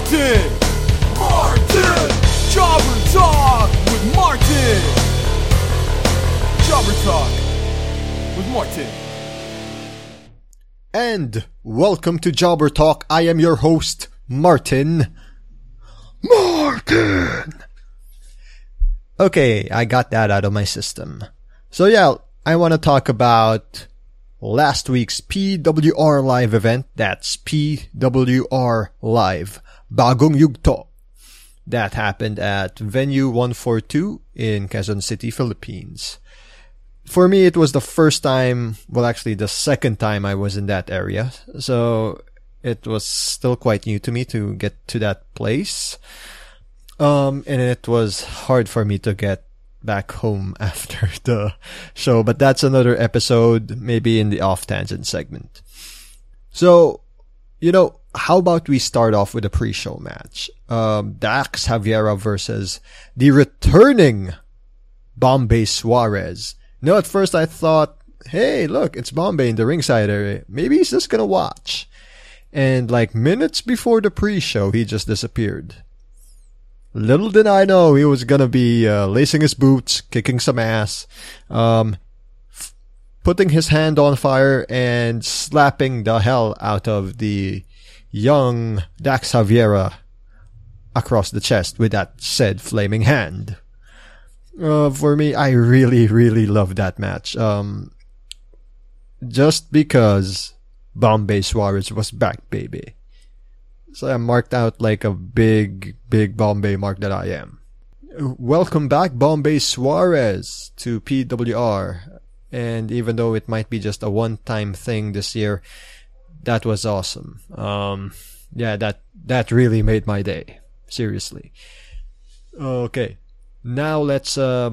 Martin! Martin! Jobber Talk with Martin! Jobber Talk with Martin. And welcome to Jobber Talk. I am your host, Martin. Martin! Okay, I got that out of my system. So yeah, I want to talk about last week's PWR Live event. That's PWR Live. Bagong Yugto. That happened at Venue 142 in Quezon City, Philippines. For me, it was the first time, well, actually the second time I was in that area. So it was still quite new to me to get to that place. Um, and it was hard for me to get back home after the show, but that's another episode, maybe in the off tangent segment. So, you know, how about we start off with a pre-show match? Um, Dax Javiera versus the returning Bombay Suarez. No, at first I thought, hey, look, it's Bombay in the ringside area. Maybe he's just gonna watch. And like minutes before the pre-show, he just disappeared. Little did I know he was gonna be uh, lacing his boots, kicking some ass, um, putting his hand on fire, and slapping the hell out of the young Dax Javiera across the chest with that said flaming hand. Uh, for me, I really, really love that match. Um, just because Bombay Suarez was back, baby. So I'm marked out like a big, big Bombay mark that I am. Welcome back, Bombay Suarez, to PWR. And even though it might be just a one-time thing this year, that was awesome. Um, yeah, that that really made my day. Seriously. Okay, now let's uh,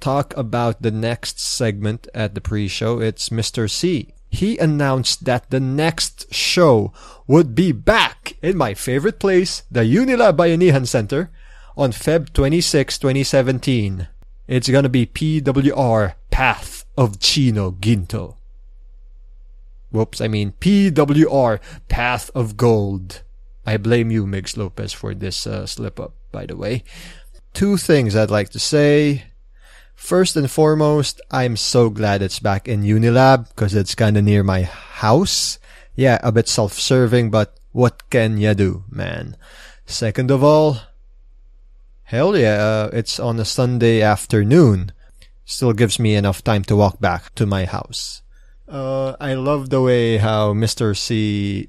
talk about the next segment at the pre-show. It's Mr. C. He announced that the next show would be back in my favorite place, the Unilab Bayanihan Center, on Feb 26, 2017. It's gonna be PWR Path of Chino Ginto. Whoops, I mean PWR Path of Gold. I blame you, Migs Lopez, for this uh, slip up, by the way. Two things I'd like to say. First and foremost, I'm so glad it's back in Unilab because it's kind of near my house. Yeah, a bit self-serving, but what can ya do, man? Second of all, hell yeah, uh, it's on a Sunday afternoon. Still gives me enough time to walk back to my house. Uh, I love the way how Mr. C,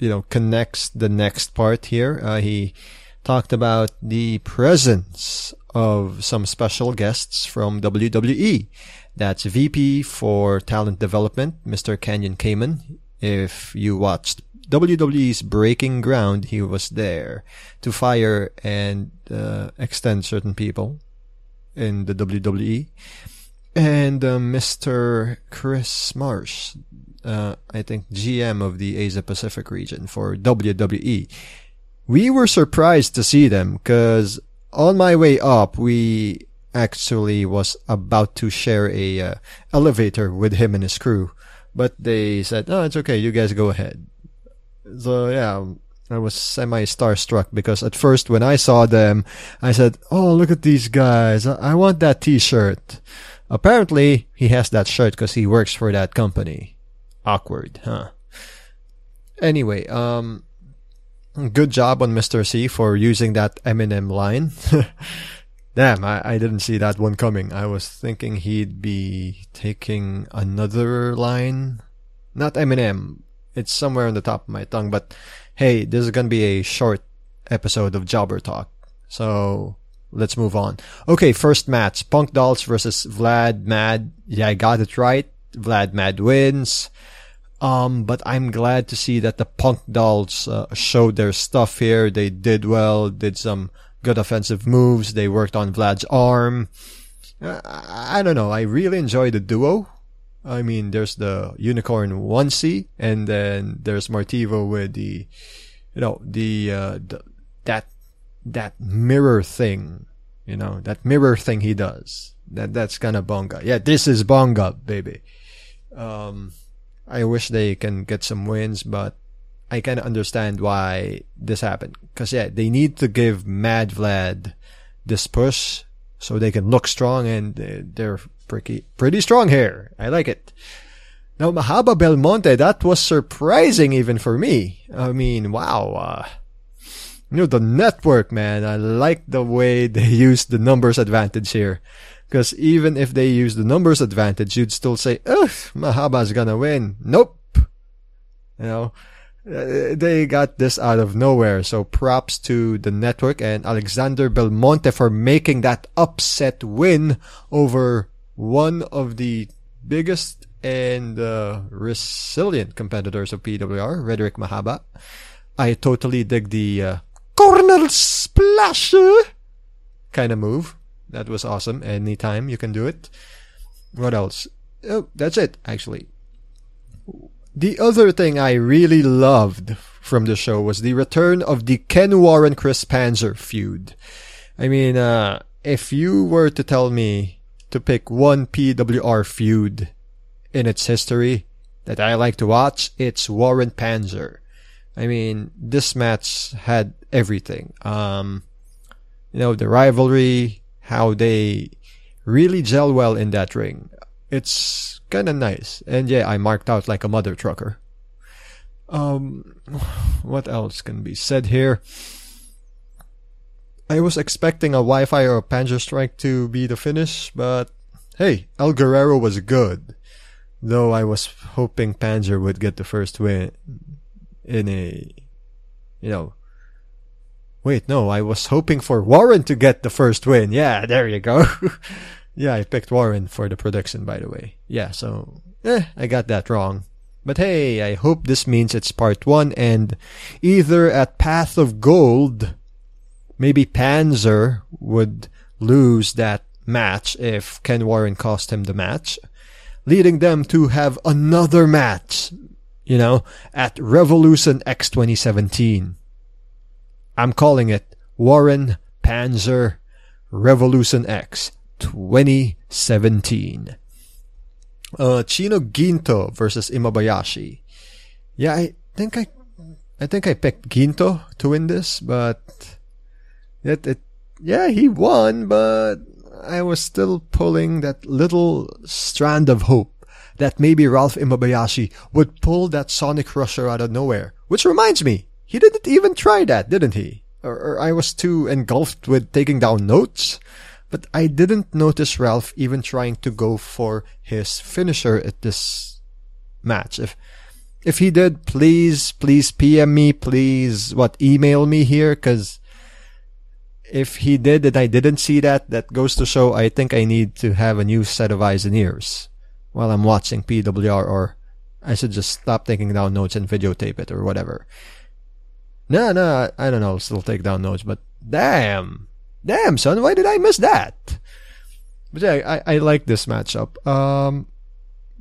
you know, connects the next part here. Uh, he talked about the presence of some special guests from WWE. That's VP for Talent Development, Mr. Canyon Cayman. If you watched WWE's Breaking Ground, he was there to fire and uh, extend certain people in the WWE. And uh, Mr. Chris Marsh, uh, I think GM of the Asia Pacific region for WWE. We were surprised to see them because on my way up, we actually was about to share a uh, elevator with him and his crew, but they said, "Oh, it's okay. You guys go ahead." So yeah, I was semi starstruck because at first when I saw them, I said, "Oh, look at these guys! I, want that T-shirt." Apparently, he has that shirt because he works for that company. Awkward, huh? Anyway, um, good job on Mr. C for using that Eminem line. Damn, I, I didn't see that one coming. I was thinking he'd be taking another line. Not Eminem. It's somewhere on the top of my tongue, but hey, this is gonna be a short episode of Jobber Talk. So, let's move on. Okay, first match. Punk Dolls versus Vlad Mad. Yeah, I got it right. Vlad Mad wins. Um, but I'm glad to see that the Punk Dolls uh, showed their stuff here. They did well, did some good offensive moves. They worked on Vlad's arm. Uh, I don't know. I really enjoy the duo. I mean, there's the unicorn onesie, and then there's Martivo with the, you know, the, uh, the that that mirror thing, you know, that mirror thing he does. That that's kind of bonga. Yeah, this is bonga, baby. Um, I wish they can get some wins, but I of understand why this happened. Cause yeah, they need to give Mad Vlad this push so they can look strong and they're pretty, pretty strong here. I like it. Now, Mahaba Belmonte, that was surprising even for me. I mean, wow. Uh, you know, the network, man. I like the way they use the numbers advantage here. Because even if they use the numbers advantage, you'd still say, ugh, Mahaba's gonna win. Nope. You know, uh, they got this out of nowhere. So props to the network and Alexander Belmonte for making that upset win over one of the biggest and uh, resilient competitors of PWR, Redrick Mahaba. I totally dig the uh, corner splash kind of move. That was awesome. Anytime you can do it. What else? Oh, that's it, actually. The other thing I really loved from the show was the return of the Ken Warren Chris Panzer feud. I mean, uh, if you were to tell me to pick one PWR feud in its history that I like to watch, it's Warren Panzer. I mean, this match had everything. Um, you know, the rivalry, how they really gel well in that ring. It's kind of nice. And yeah, I marked out like a mother trucker. Um, what else can be said here? I was expecting a Wi-Fi or a Panzer Strike to be the finish, but hey, El Guerrero was good. Though I was hoping Panzer would get the first win in a, you know, wait, no, I was hoping for Warren to get the first win. Yeah, there you go. Yeah, I picked Warren for the prediction, by the way. Yeah, so, eh, I got that wrong. But hey, I hope this means it's part one and either at Path of Gold, maybe Panzer would lose that match if Ken Warren cost him the match, leading them to have another match, you know, at Revolution X 2017. I'm calling it Warren Panzer Revolution X 2017. Uh, Chino Ginto versus Imabayashi. Yeah, I think I, I think I picked Ginto to win this, but it, it, yeah, he won, but I was still pulling that little strand of hope that maybe Ralph Imabayashi would pull that Sonic Rusher out of nowhere. Which reminds me, he didn't even try that, didn't he? Or, or I was too engulfed with taking down notes. But I didn't notice Ralph even trying to go for his finisher at this match. If if he did, please, please PM me, please, what, email me here, cause if he did and I didn't see that, that goes to show I think I need to have a new set of eyes and ears while I'm watching PWR or I should just stop taking down notes and videotape it or whatever. No, no, I don't know, i still take down notes, but damn, Damn, son, why did I miss that? But yeah, I, I like this matchup. Um,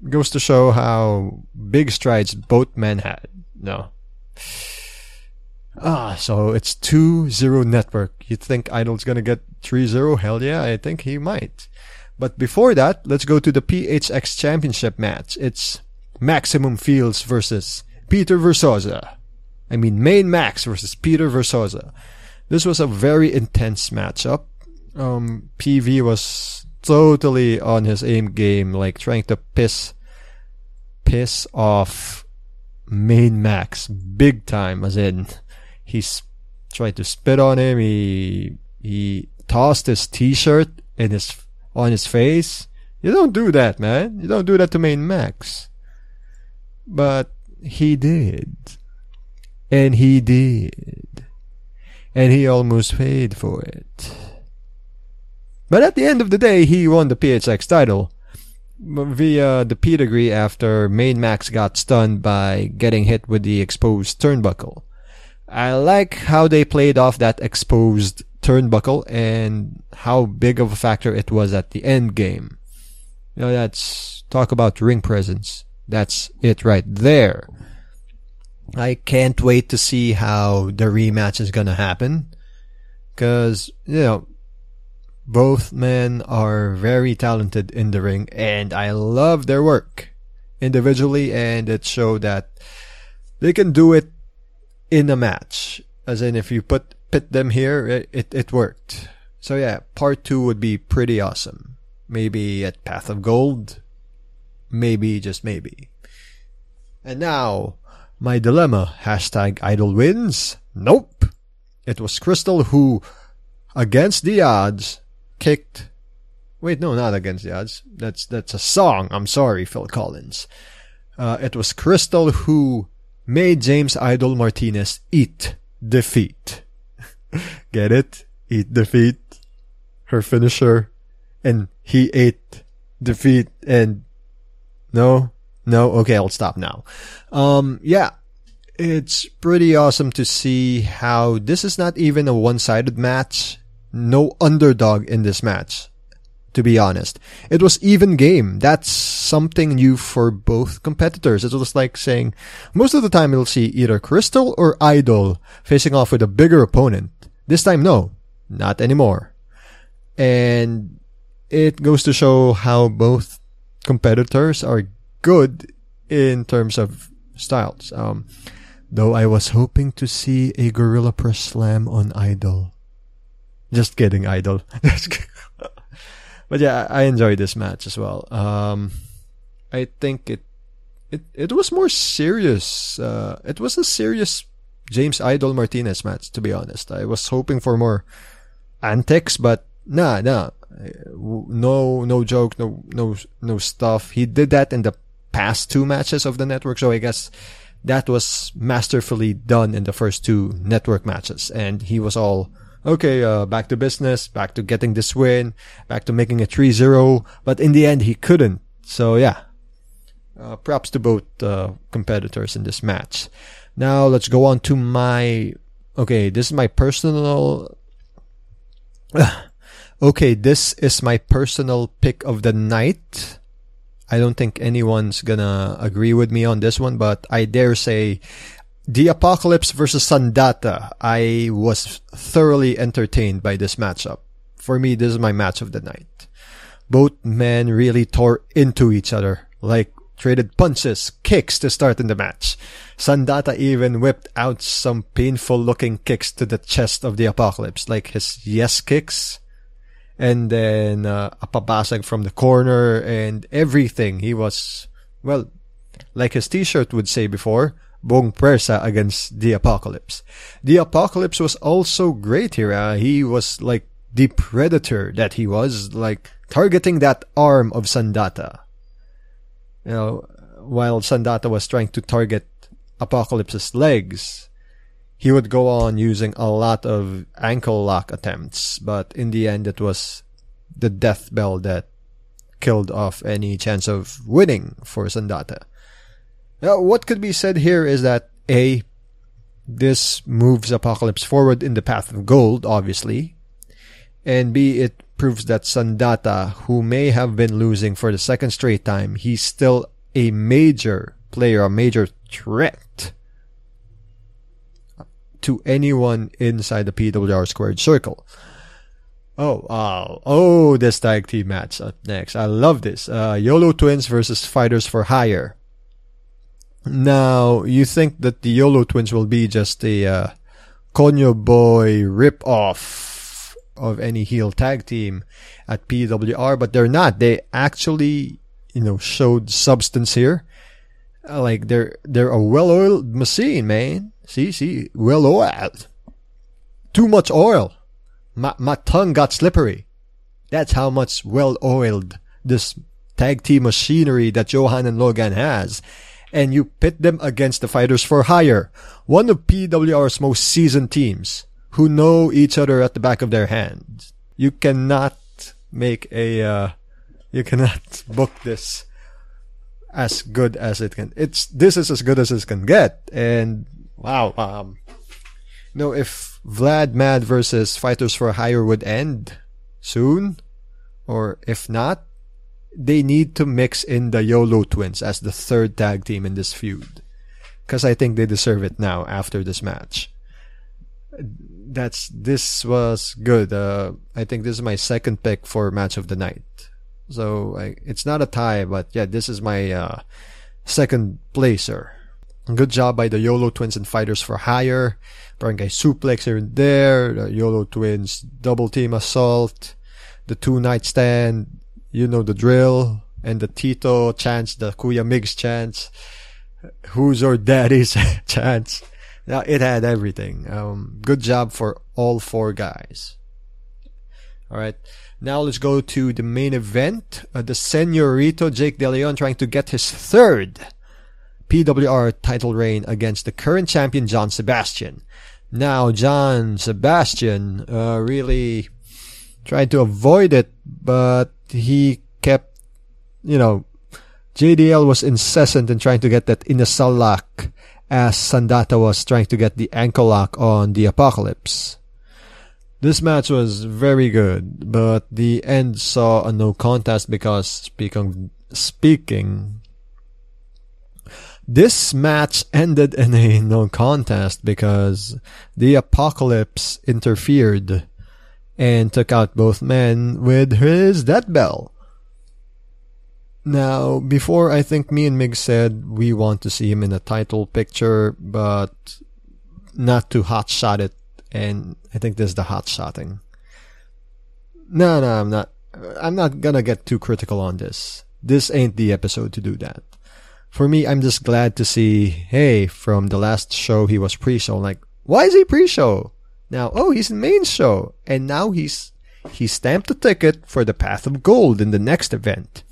goes to show how big strides both men had. No. Ah, so it's 2-0 network. You think Idol's gonna get 3-0? Hell yeah, I think he might. But before that, let's go to the PHX Championship match. It's Maximum Fields versus Peter Versosa. I mean, Main Max versus Peter Versosa. This was a very intense matchup. Um, PV was totally on his aim game, like trying to piss, piss off main Max big time, as in he's tried to spit on him. He he tossed his T-shirt in his on his face. You don't do that, man. You don't do that to main Max. But he did, and he did and he almost paid for it. But at the end of the day, he won the PHX title via the pedigree after Main Max got stunned by getting hit with the exposed turnbuckle. I like how they played off that exposed turnbuckle and how big of a factor it was at the end game. You know, that's talk about ring presence. That's it right there. I can't wait to see how the rematch is gonna happen. Cause, you know, both men are very talented in the ring and I love their work individually and it showed that they can do it in a match. As in, if you put pit them here, it, it, it worked. So yeah, part two would be pretty awesome. Maybe at Path of Gold. Maybe, just maybe. And now, my dilemma. Hashtag idol wins. Nope. It was Crystal who, against the odds, kicked. Wait, no, not against the odds. That's that's a song. I'm sorry, Phil Collins. Uh, it was Crystal who made James Idol Martinez eat defeat. Get it? Eat defeat. Her finisher. And he ate defeat and no, no. Okay, I'll stop now. Um, yeah, it's pretty awesome to see how this is not even a one-sided match. No underdog in this match to be honest. It was even game. That's something new for both competitors. It was like saying, most of the time you'll see either Crystal or Idol facing off with a bigger opponent. This time, no. Not anymore. And it goes to show how both competitors are good in terms of styles. Um, though I was hoping to see a Gorilla Press Slam on Idol. Just kidding, Idol. but yeah, I enjoyed this match as well. Um, I think it it it was more serious. Uh, it was a serious James Idol Martinez match. To be honest, I was hoping for more antics, but nah, nah, no, no joke, no, no, no stuff. He did that in the past two matches of the network, so I guess that was masterfully done in the first two network matches, and he was all okay, uh, back to business, back to getting this win, back to making a 3-0. But in the end, he couldn't. So yeah, uh, props to both uh, competitors in this match. Now let's go on to my. Okay, this is my personal. okay, this is my personal pick of the night. I don't think anyone's gonna agree with me on this one, but I dare say the Apocalypse versus Sandata. I was thoroughly entertained by this matchup. For me, this is my match of the night. Both men really tore into each other, like traded punches, kicks to start in the match. Sandata even whipped out some painful looking kicks to the chest of the Apocalypse, like his yes kicks. And then uh, a pabasag from the corner and everything. He was, well, like his t-shirt would say before, Bong Persa against the Apocalypse. The Apocalypse was also great here. Uh, he was like the predator that he was, like targeting that arm of Sandata. You know, while Sandata was trying to target Apocalypse's legs, he would go on using a lot of ankle lock attempts, but in the end it was the death bell that killed off any chance of winning for Sandata. Now, what could be said here is that A, this moves Apocalypse forward in the path of gold, obviously, and B, it proves that Sandata, who may have been losing for the second straight time, he's still a major player, a major threat to anyone inside the PWR squared circle. Oh, wow. Oh, this tag team match up next. I love this. Uh, YOLO Twins versus Fighters for Hire. Now, you think that the YOLO twins will be just a uh, Konyo Boy rip-off of any heel tag team at PWR, but they're not. They actually, you know, showed substance here. Uh, like they're they're a well-oiled machine, man. See, see, well-oiled. Too much oil. My my tongue got slippery. That's how much well-oiled this tag team machinery that Johan and Logan has and you pit them against the Fighters for Hire, one of PWR's most seasoned teams, who know each other at the back of their hands. You cannot make a, uh, you cannot book this as good as it can. It's, this is as good as it can get. And wow, um, know, if Vlad Mad versus Fighters for Hire would end soon, or if not, they need to mix in the YOLO twins as the third tag team in this feud. Because I think they deserve it now after this match. That's this was good. Uh, I think this is my second pick for match of the night. So I, it's not a tie, but yeah, this is my uh, second placer. Good job by the YOLO Twins and Fighters for Hire. Barangay suplex here and there. The YOLO Twins double team assault. The two night stand. You know the drill. And the Tito chants, the Kuya Migs chants, Who's your daddy's chants. Now it had everything. Um, good job for all four guys. All right. Now let's go to the main event. Uh, the Senorito Jake De Leon trying to get his third PWR title reign against the current champion John Sebastian. Now John Sebastian uh, really tried to avoid it, but he kept, you know, JDL was incessant in trying to get that inasal lock as Sandata was trying to get the ankle lock on the Apocalypse. This match was very good, but the end saw a no contest because speaking speaking this match ended in a no contest because the apocalypse interfered and took out both men with his death bell. Now, before I think me and Mig said we want to see him in a title picture, but not to hot shot it and I think this is the hot shotting. No, no, I'm not. I'm not gonna get too critical on this. This ain't the episode to do that. For me, I'm just glad to see, hey, from the last show he was pre-show. Like, why is he pre-show? Now, oh, he's in main show, and now he's he stamped the ticket for the Path of Gold in the next event.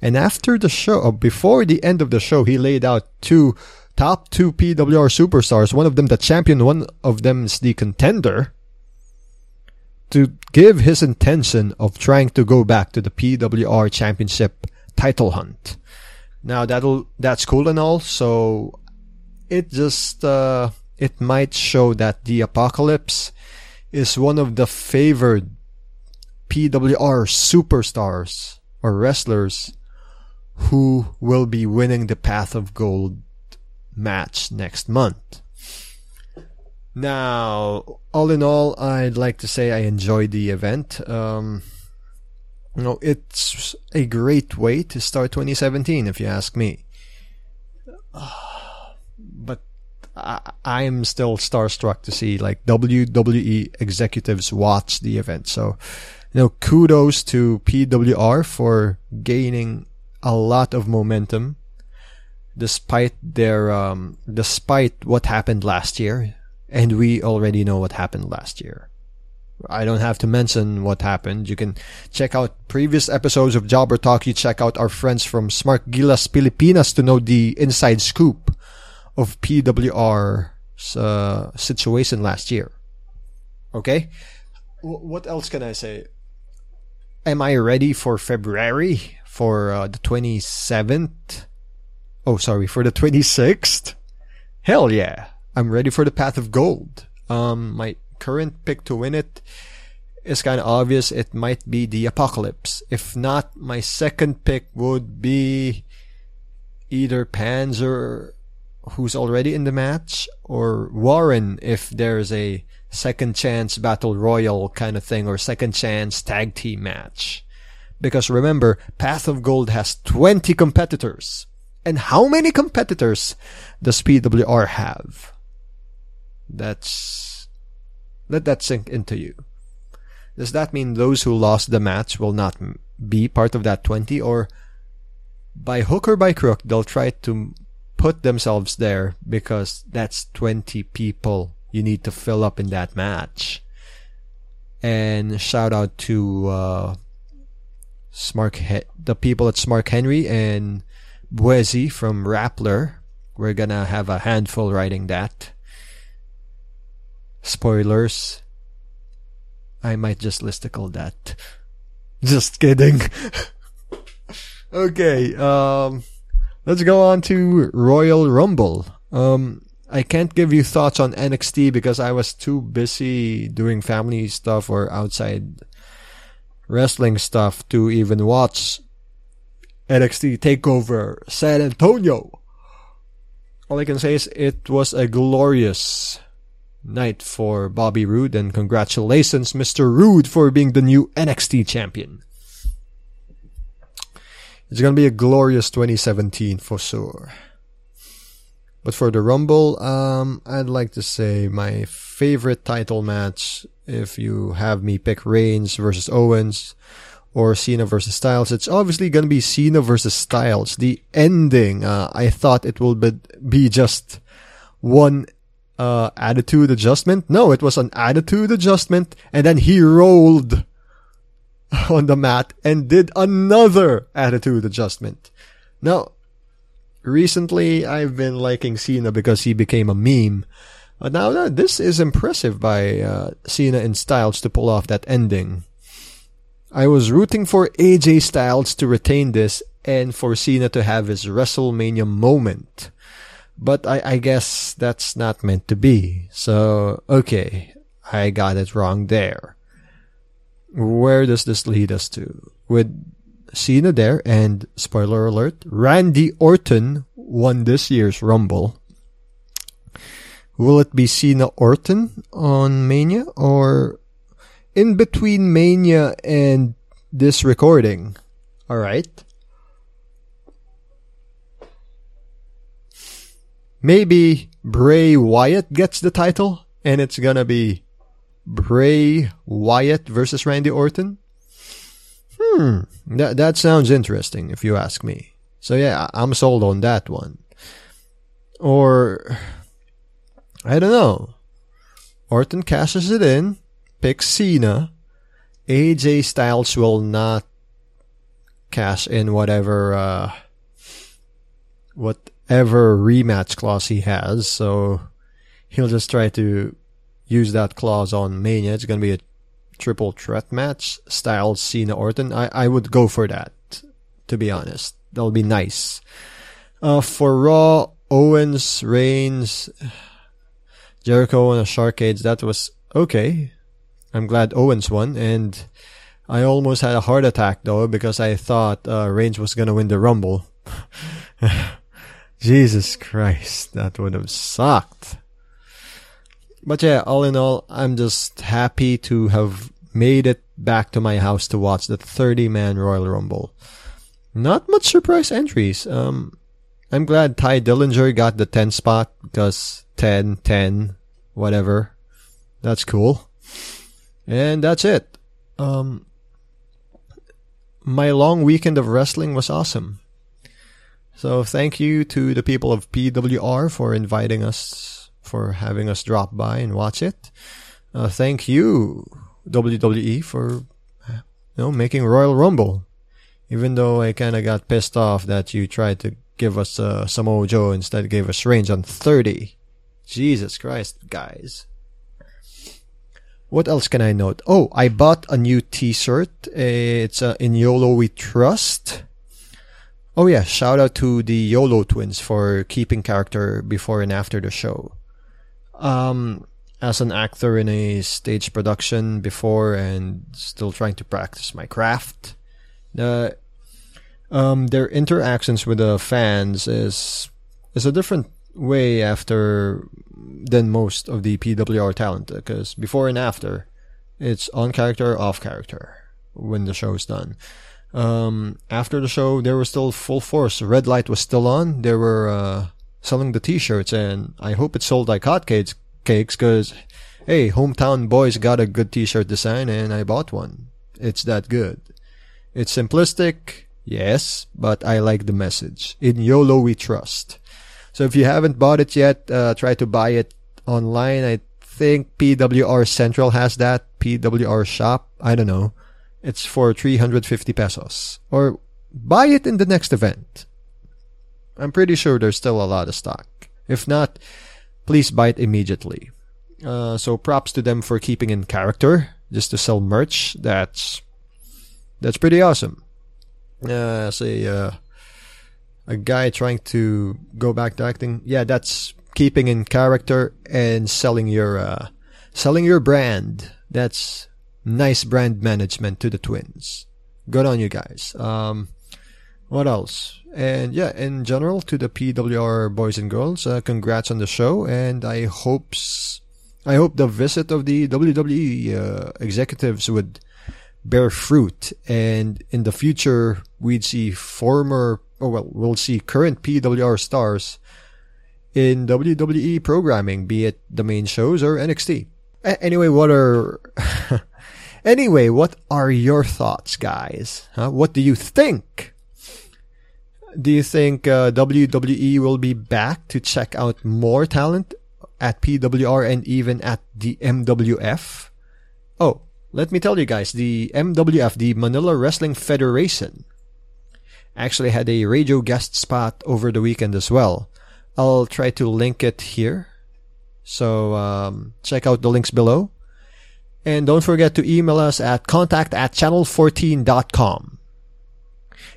And after the show, or before the end of the show, he laid out two top two PWR superstars, one of them the champion, one of them is the contender, to give his intention of trying to go back to the PWR championship title hunt. Now that'll, that's cool and all, so it just, uh, it might show that the apocalypse is one of the favored PWR superstars or wrestlers who will be winning the path of gold match next month. Now, all in all, I'd like to say I enjoyed the event. Um, you know, it's a great way to start 2017, if you ask me. But I, am still starstruck to see like WWE executives watch the event. So, you know, kudos to PWR for gaining a lot of momentum despite their um, despite what happened last year, and we already know what happened last year. I don't have to mention what happened. You can check out previous episodes of Jobber Talk. You check out our friends from Smart Gilas Pilipinas to know the inside scoop of PWR's uh, situation last year. Okay? W- what else can I say? Am I ready for February for uh, the 27th? Oh, sorry, for the 26th? Hell yeah. I'm ready for the Path of Gold. Um, my current pick to win it is kind of obvious. It might be the Apocalypse. If not, my second pick would be either Panzer, who's already in the match, or Warren, if there's a second chance battle royal kind of thing, or second chance tag team match. Because remember, Path of Gold has 20 competitors. And how many competitors does PWR have? That's let that sink into you. Does that mean those who lost the match will not be part of that 20 or by hook or by crook they'll try to put themselves there because that's 20 people you need to fill up in that match. And shout out to uh, Smart he- the people at Smark Henry and Buezi from Rappler. We're gonna have a handful writing that. Spoilers. I might just listicle that. Just kidding. okay, um, let's go on to Royal Rumble. Um, I can't give you thoughts on NXT because I was too busy doing family stuff or outside wrestling stuff to even watch NXT Takeover San Antonio. All I can say is it was a glorious night for Bobby Roode and congratulations Mr. Roode for being the new NXT champion. It's gonna be a glorious 2017 for sure. But for the Rumble, um, I'd like to say my favorite title match, if you have me pick Reigns versus Owens or Cena versus Styles, it's obviously gonna be Cena versus Styles. The ending, uh, I thought it will be, be just one uh, attitude adjustment. No, it was an attitude adjustment, and then he rolled on the mat and did another attitude adjustment. Now, recently I've been liking Cena because he became a meme. But now this is impressive by uh, Cena and Styles to pull off that ending. I was rooting for AJ Styles to retain this and for Cena to have his WrestleMania moment. But I, I guess that's not meant to be. So, okay, I got it wrong there. Where does this lead us to? With Cena there, and spoiler alert, Randy Orton won this year's Rumble. Will it be Cena Orton on Mania or in between Mania and this recording? Alright. Maybe Bray Wyatt gets the title and it's gonna be Bray Wyatt versus Randy Orton? Hmm, that that sounds interesting if you ask me. So yeah, I'm sold on that one. Or I don't know. Orton cashes it in, picks Cena. AJ Styles will not cash in whatever uh, whatever rematch clause he has, so he'll just try to use that clause on Mania. It's gonna be a triple threat match, Styles, Cena, Orton. I, I would go for that, to be honest. That'll be nice. Uh, for Raw, Owens, Reigns, Jericho, and Sharkades, that was okay. I'm glad Owens won, and I almost had a heart attack though because I thought uh, Reigns was gonna win the Rumble. Jesus Christ, that would have sucked. But yeah, all in all, I'm just happy to have made it back to my house to watch the 30 man Royal Rumble. Not much surprise entries. Um, I'm glad Tye Dillinger got the 10 spot because 10, 10, whatever. That's cool. And that's it. Um, my long weekend of wrestling was awesome. So thank you to the people of PWR for inviting us for having us drop by and watch it. Uh, thank you, WWE, for you know making Royal Rumble. Even though I kind of got pissed off that you tried to give us uh, Samoa Joe instead gave us Reigns on 30. Jesus Christ, guys. What else can I note? Oh, I bought a new t-shirt. It's uh, in YOLO We Trust. Oh yeah, shout out to the YOLO twins for keeping character before and after the show um, as an actor in a stage production before and still trying to practice my craft. The um, their interactions with the fans is is a different way after than most of the PWR talent because before and after it's on character off character when the show is done. Um, after the show, there was still full force. Red light was still on. There were uh, selling the t-shirts and I hope it sold like hotcakes cakes because hey hometown boys got a good t-shirt design and I bought one. It's that good. It's simplistic yes but I like the message. In YOLO we trust. So if you haven't bought it yet uh, try to buy it online. I think PWR Central has that PWR shop. I don't know. It's for 350 pesos. Or buy it in the next event I'm pretty sure there's still a lot of stock. If not, please buy it immediately. Uh, so props to them for keeping in character just to sell merch. That's that's pretty awesome. Uh, as a uh, a guy trying to go back to acting, yeah, that's keeping in character and selling your uh, selling your brand. That's nice brand management to the twins. Good on you guys. Um, what else? And yeah, in general, to the PWR boys and girls, uh, congrats on the show, and I hopes I hope the visit of the WWE uh, executives would bear fruit, and in the future we'd see former, or well, we'll see current PWR stars in WWE programming, be it the main shows or NXT. A- anyway, what are anyway, what are your thoughts, guys? Huh? What do you think? Do you think uh, WWE will be back to check out more talent at PWR and even at the MWF? Oh, let me tell you guys, the MWF, the Manila Wrestling Federation, actually had a radio guest spot over the weekend as well. I'll try to link it here. So um, check out the links below. And don't forget to email us at contact at channel14.com.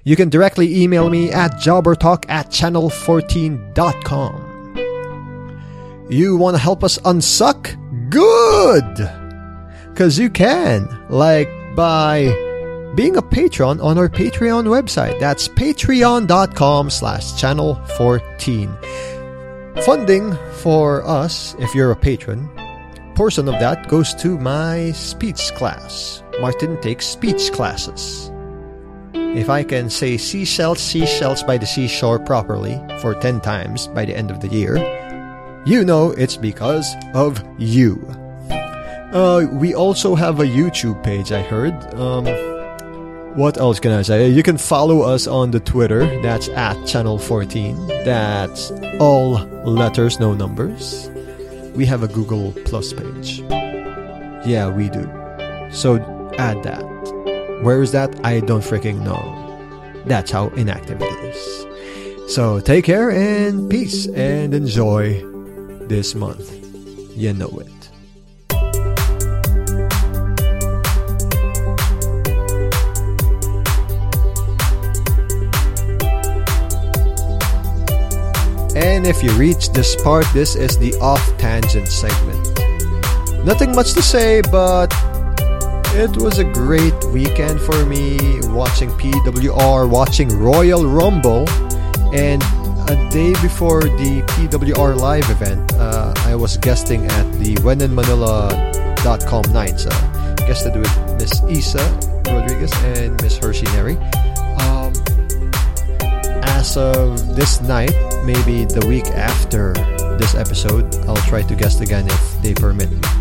You can directly email me at jobbertalk at channel14.com. You want to help us unsuck? Good! Cause you can, like by being a patron on our Patreon website. That's patreon.com slash channel 14. Funding for us, if you're a patron, portion of that goes to my speech class. Martin takes speech classes. If I can say seashells, seashells by the seashore properly for 10 times by the end of the year, you know it's because of you. Uh, we also have a YouTube page, I heard. Um, what else can I say? You can follow us on the Twitter. That's at Channel14. That's all letters, no numbers. We have a Google Plus page. Yeah, we do. So add that. Where is that? I don't freaking know. That's how inactive it is. So take care and peace and enjoy this month. You know it. And if you reach this part, this is the off tangent segment. Nothing much to say, but it was a great weekend for me watching PWR, watching Royal Rumble, and a day before the PWR live event, uh, I was guesting at the WhenInManila.com nights. Uh, guested with Miss Isa Rodriguez and Miss Hershey Neri. Um, as of this night, maybe the week after this episode, I'll try to guest again if they permit me.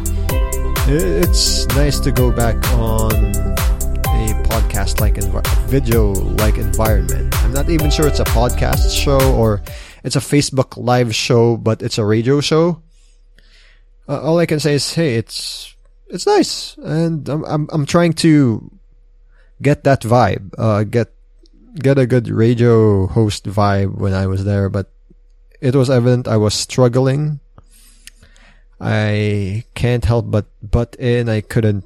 It's nice to go back on a podcast like env- video like environment. I'm not even sure it's a podcast show or it's a Facebook live show, but it's a radio show. Uh, all I can say is, hey, it's it's nice, and I'm I'm, I'm trying to get that vibe, uh, get get a good radio host vibe when I was there, but it was evident I was struggling. I can't help but butt in. I couldn't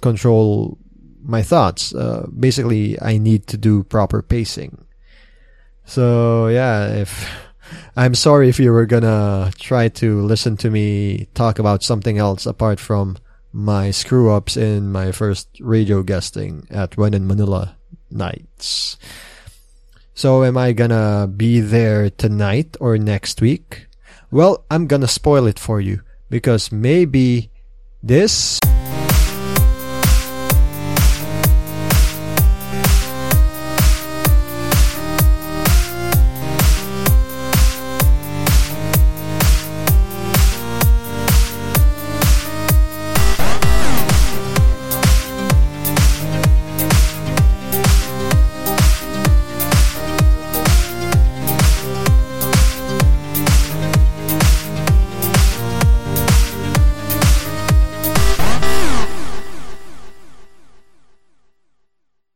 control my thoughts. Uh, basically, I need to do proper pacing. So yeah, if I'm sorry if you were gonna try to listen to me talk about something else apart from my screw ups in my first radio guesting at When in Manila nights. So am I gonna be there tonight or next week? Well, I'm gonna spoil it for you because maybe this